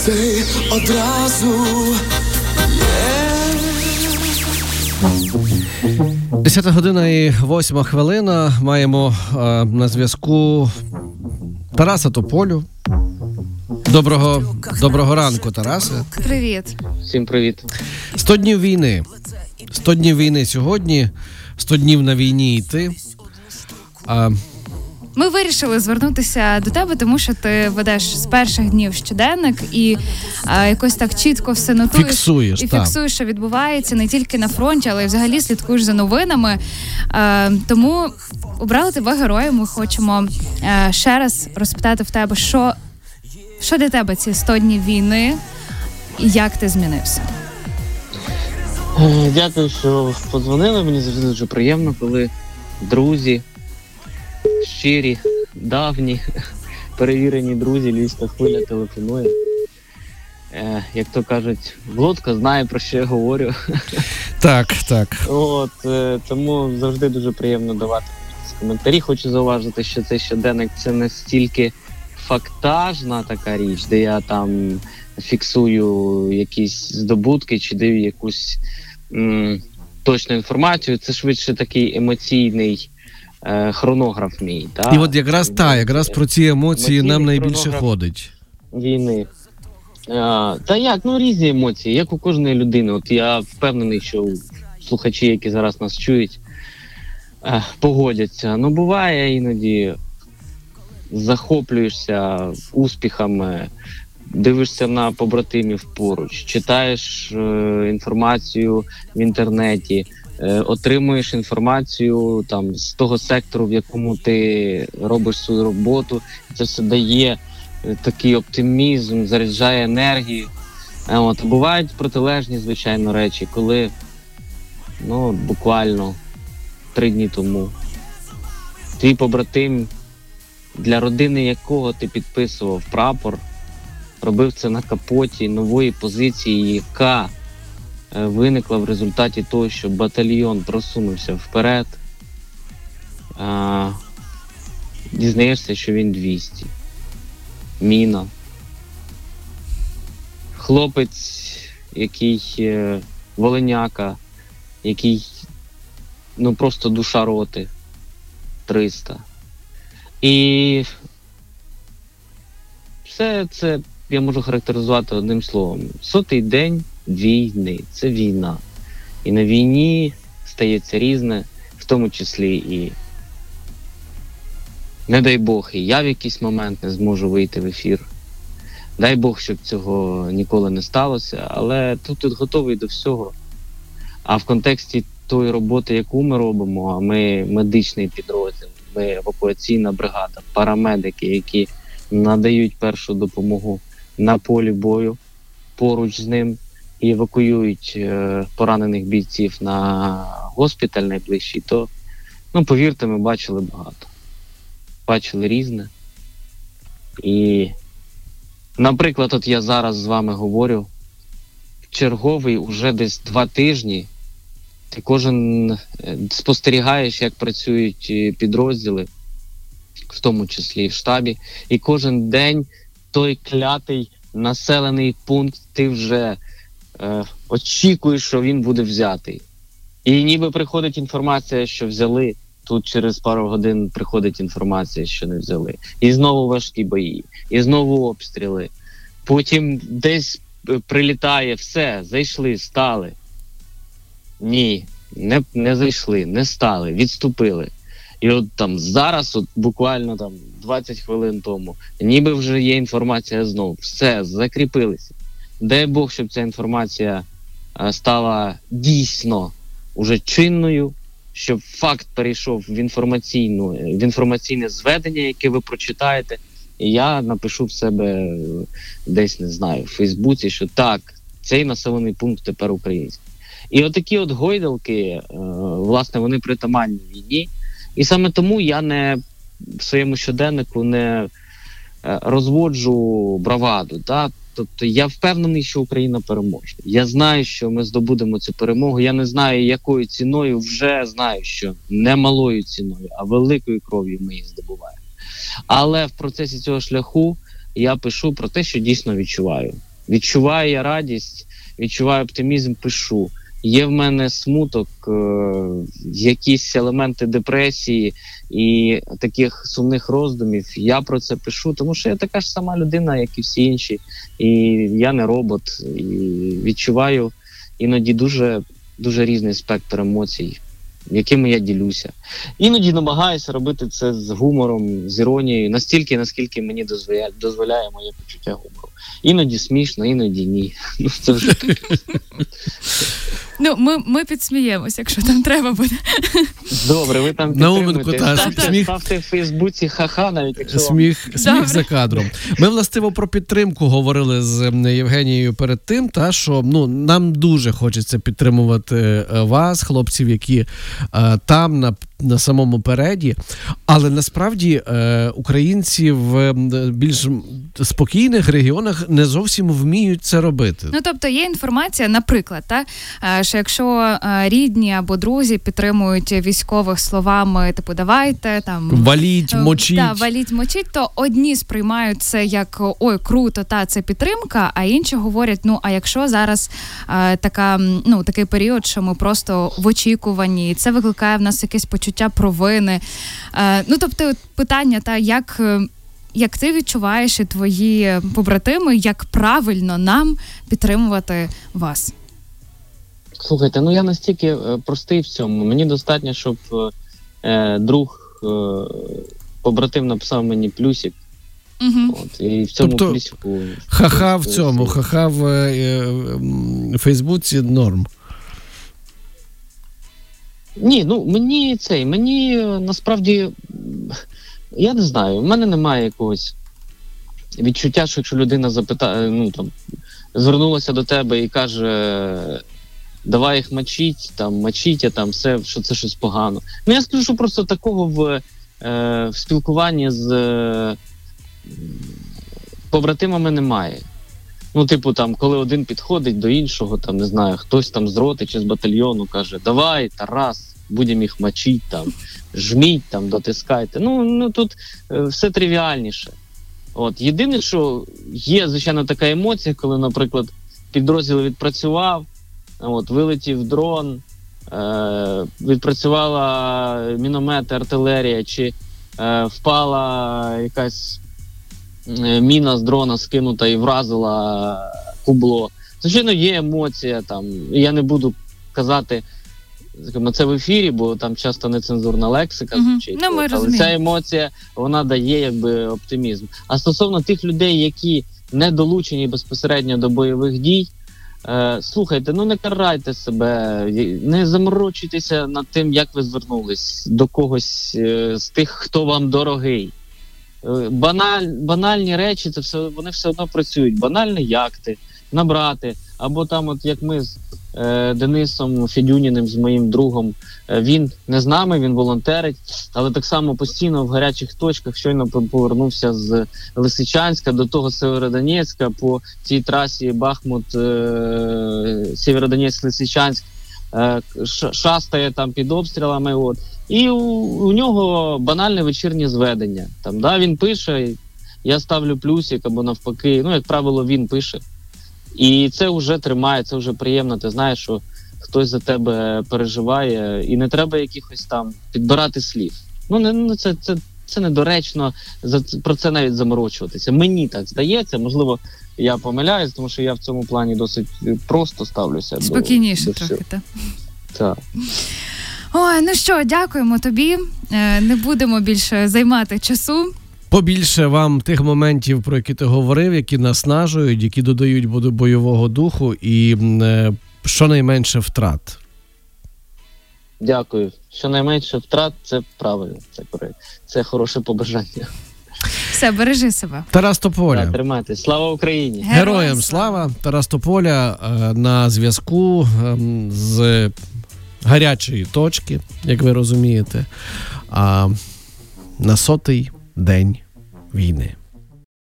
все одразу. Десята година і восьма хвилина. Маємо е, на зв'язку Тараса Тополю. Доброго, доброго ранку, Тарасе. Привіт. Всім привіт. 100 днів війни. 100 днів війни сьогодні, 100 днів на війні і ти. А, Ми вирішили звернутися до тебе, тому що ти ведеш з перших днів щоденник і а, якось так чітко все нотуєш Фіксуєш, і так. фіксуєш, що відбувається не тільки на фронті, але й взагалі слідкуєш за новинами. А, тому обрали тебе героєм. Ми хочемо а, ще раз розпитати в тебе, що, що для тебе ці 100 днів війни, і як ти змінився. Е, Дякую, що подзвонили. Мені завжди дуже приємно, коли друзі, щирі, давні, перевірені друзі, львівська хвиля телефонує. Е, Як то кажуть, Володка знає про що я говорю. так, так. От е, тому завжди дуже приємно давати коментарі. Хочу зауважити, що цей щоденник це не стільки фактажна така річ, де я там фіксую якісь здобутки чи даю якусь м, точну інформацію. Це швидше такий емоційний хронограф мій. Та? І от якраз та, якраз про ці емоції нам найбільше ходить. війни. А, та як, ну різні емоції, як у кожної людини. От я впевнений, що слухачі, які зараз нас чують, е, погодяться. Ну, буває іноді захоплюєшся успіхами, дивишся на побратимів поруч, читаєш е, інформацію в інтернеті, е, отримуєш інформацію там з того сектору, в якому ти робиш свою роботу. Це все дає е, такий оптимізм, заряджає енергію. Е, От, бувають протилежні, звичайно, речі, коли ну, буквально три дні тому твій побратим, для родини якого ти підписував прапор, робив це на капоті нової позиції, яка е, виникла в результаті того, що батальйон просунувся вперед. А, дізнаєшся, що він 200. Міна. Хлопець, який е, Волиняка, який ну просто душа роти 300. І все це я можу характеризувати одним словом. Сотий день війни це війна. І на війні стається різне, в тому числі і. Не дай Бог, і я в якийсь момент не зможу вийти в ефір. Дай Бог, щоб цього ніколи не сталося, але тут, тут готовий до всього. А в контексті тої роботи, яку ми робимо, а ми медичний підрозділ, ми евакуаційна бригада, парамедики, які надають першу допомогу на полі бою поруч з ним і евакуюють е, поранених бійців на госпіталь найближчий, то ну повірте, ми бачили багато. Бачили різне. І, наприклад, от я зараз з вами говорю, черговий уже десь два тижні. Ти кожен е, спостерігаєш, як працюють е, підрозділи, в тому числі в штабі, і кожен день той клятий населений пункт ти вже е, очікуєш, що він буде взятий. І ніби приходить інформація, що взяли. Тут через пару годин приходить інформація, що не взяли. І знову важкі бої, і знову обстріли. Потім десь е, прилітає все, зайшли, стали. Ні, не, не зайшли, не стали, відступили. І от там зараз, от буквально там 20 хвилин тому, ніби вже є інформація знову. Все, закріпилися. Дай Бог, щоб ця інформація е, стала дійсно уже чинною, щоб факт перейшов в інформаційну в інформаційне зведення, яке ви прочитаєте. І я напишу в себе е, десь не знаю в Фейсбуці, що так, цей населений пункт тепер український. І отакі от гойдалки, е, власне, вони притаманні війні. І саме тому я не в своєму щоденнику не е, розводжу браваду. Да? Тобто я впевнений, що Україна переможе. Я знаю, що ми здобудемо цю перемогу. Я не знаю, якою ціною, вже знаю, що не малою ціною, а великою кров'ю ми її здобуваємо. Але в процесі цього шляху я пишу про те, що дійсно відчуваю. Відчуваю я радість, відчуваю оптимізм, пишу. Є в мене смуток, е, якісь елементи депресії і таких сумних роздумів. Я про це пишу, тому що я така ж сама людина, як і всі інші, і я не робот, і відчуваю іноді дуже, дуже різний спектр емоцій, якими я ділюся. Іноді намагаюся робити це з гумором, з іронією, настільки, наскільки мені дозволяє, дозволяє моє почуття гумору. Іноді смішно, іноді ні. Ну це вже Ну, ми, ми підсміємося, якщо там треба буде. добре. Ви там Науменко, підтримуєте. та, Ставте, сміх- ставте в Фейсбуці ха-ха, навіть якщо вам Сміх, сміх за кадром. Ми властиво про підтримку говорили з ем, Євгенією перед тим, та що ну нам дуже хочеться підтримувати е, вас, хлопців, які е, там на, на самому переді. Але насправді е, українці в більш спокійних регіонах не зовсім вміють це робити. Ну тобто є інформація, наприклад, та е, що якщо е, рідні або друзі підтримують військових словами, типу давайте там Валіть, мочіть. Да, валіть, мочіть, то одні сприймають це як ой, круто, та це підтримка, а інші говорять: ну а якщо зараз така ну такий період, що ми просто в очікуванні, і це викликає в нас якесь почуття провини. Е, ну тобто, питання, та як. е, Як ти відчуваєш і твої побратими, як правильно нам підтримувати вас? Слухайте, ну я настільки е, простий в цьому. Мені достатньо, щоб е, друг е, побратим написав мені плюсик. Угу. От, і в цьому Тобто, плюсику. Ха-ха в цьому, ха-ха в е, е, Фейсбуці норм. Ні, ну мені цей, мені е, насправді я не знаю, в мене немає якогось відчуття, що якщо людина запитає, ну там звернулася до тебе і каже. Давай їх мочіть, там мочіть, а там все, що це щось погано. Ну я скажу, що просто такого в, е, в спілкуванні з е, побратимами немає. Ну, типу, там, коли один підходить до іншого, там не знаю, хтось там з роти чи з батальйону каже: Давай, Тарас, будемо їх мочити, там, жміть, там, дотискайте. Ну, ну тут е, все тривіальніше. От єдине, що є, звичайно, така емоція, коли, наприклад, підрозділ відпрацював, от, вилетів дрон, е, відпрацювала міномет, артилерія, чи е, впала якась міна з дрона скинута і вразила кубло. Звичайно, є емоція там. Я не буду казати це в ефірі, бо там часто нецензурна лексика Мгм. звучить. Ну, ми От, але розуміємо. ця емоція вона дає якби оптимізм. А стосовно тих людей, які не долучені безпосередньо до бойових дій. Е, слухайте, ну не карайте себе, не заморочуйтеся над тим, як ви звернулись до когось е, з тих, хто вам дорогий. Баналь, банальні речі, це все вони все одно працюють. Банальні якти, набрати. Або там, от як ми з е, Денисом Федюніним, з моїм другом, е, він не з нами, він волонтерить, але так само постійно в гарячих точках щойно по- повернувся з Лисичанська до того Северодонецька по цій трасі Бахмут, е, Сєвєродонецьк, Лисичанськ. е, Шастає там під обстрілами. От. І у, у нього банальне вечірнє зведення. Там, да, він пише, я ставлю плюсик або навпаки. Ну, як правило, він пише. І це вже тримає, це вже приємно. Ти знаєш, що хтось за тебе переживає, і не треба якихось там підбирати слів. Ну, не ну це, це, це недоречно за про це навіть заморочуватися. Мені так здається, можливо, я помиляюсь, тому що я в цьому плані досить просто ставлюся. Спокійніше до трохи. всього. Та. Так. Ой, ну що, дякуємо тобі. Е, Не будемо більше займати часу. Побільше вам тих моментів, про які ти говорив, які наснажують, які додають бо- бойового духу, і е, щонайменше втрат. Дякую. Щонайменше втрат це правильно. Це. Це хороше побажання. Все, бережи себе. Тарас Тополя. Так, тримайтесь. Слава Україні! Героям слава! Тарас Тополя е, на зв'язку ем, з гарячої точки, як ви розумієте, а на сотий день війни.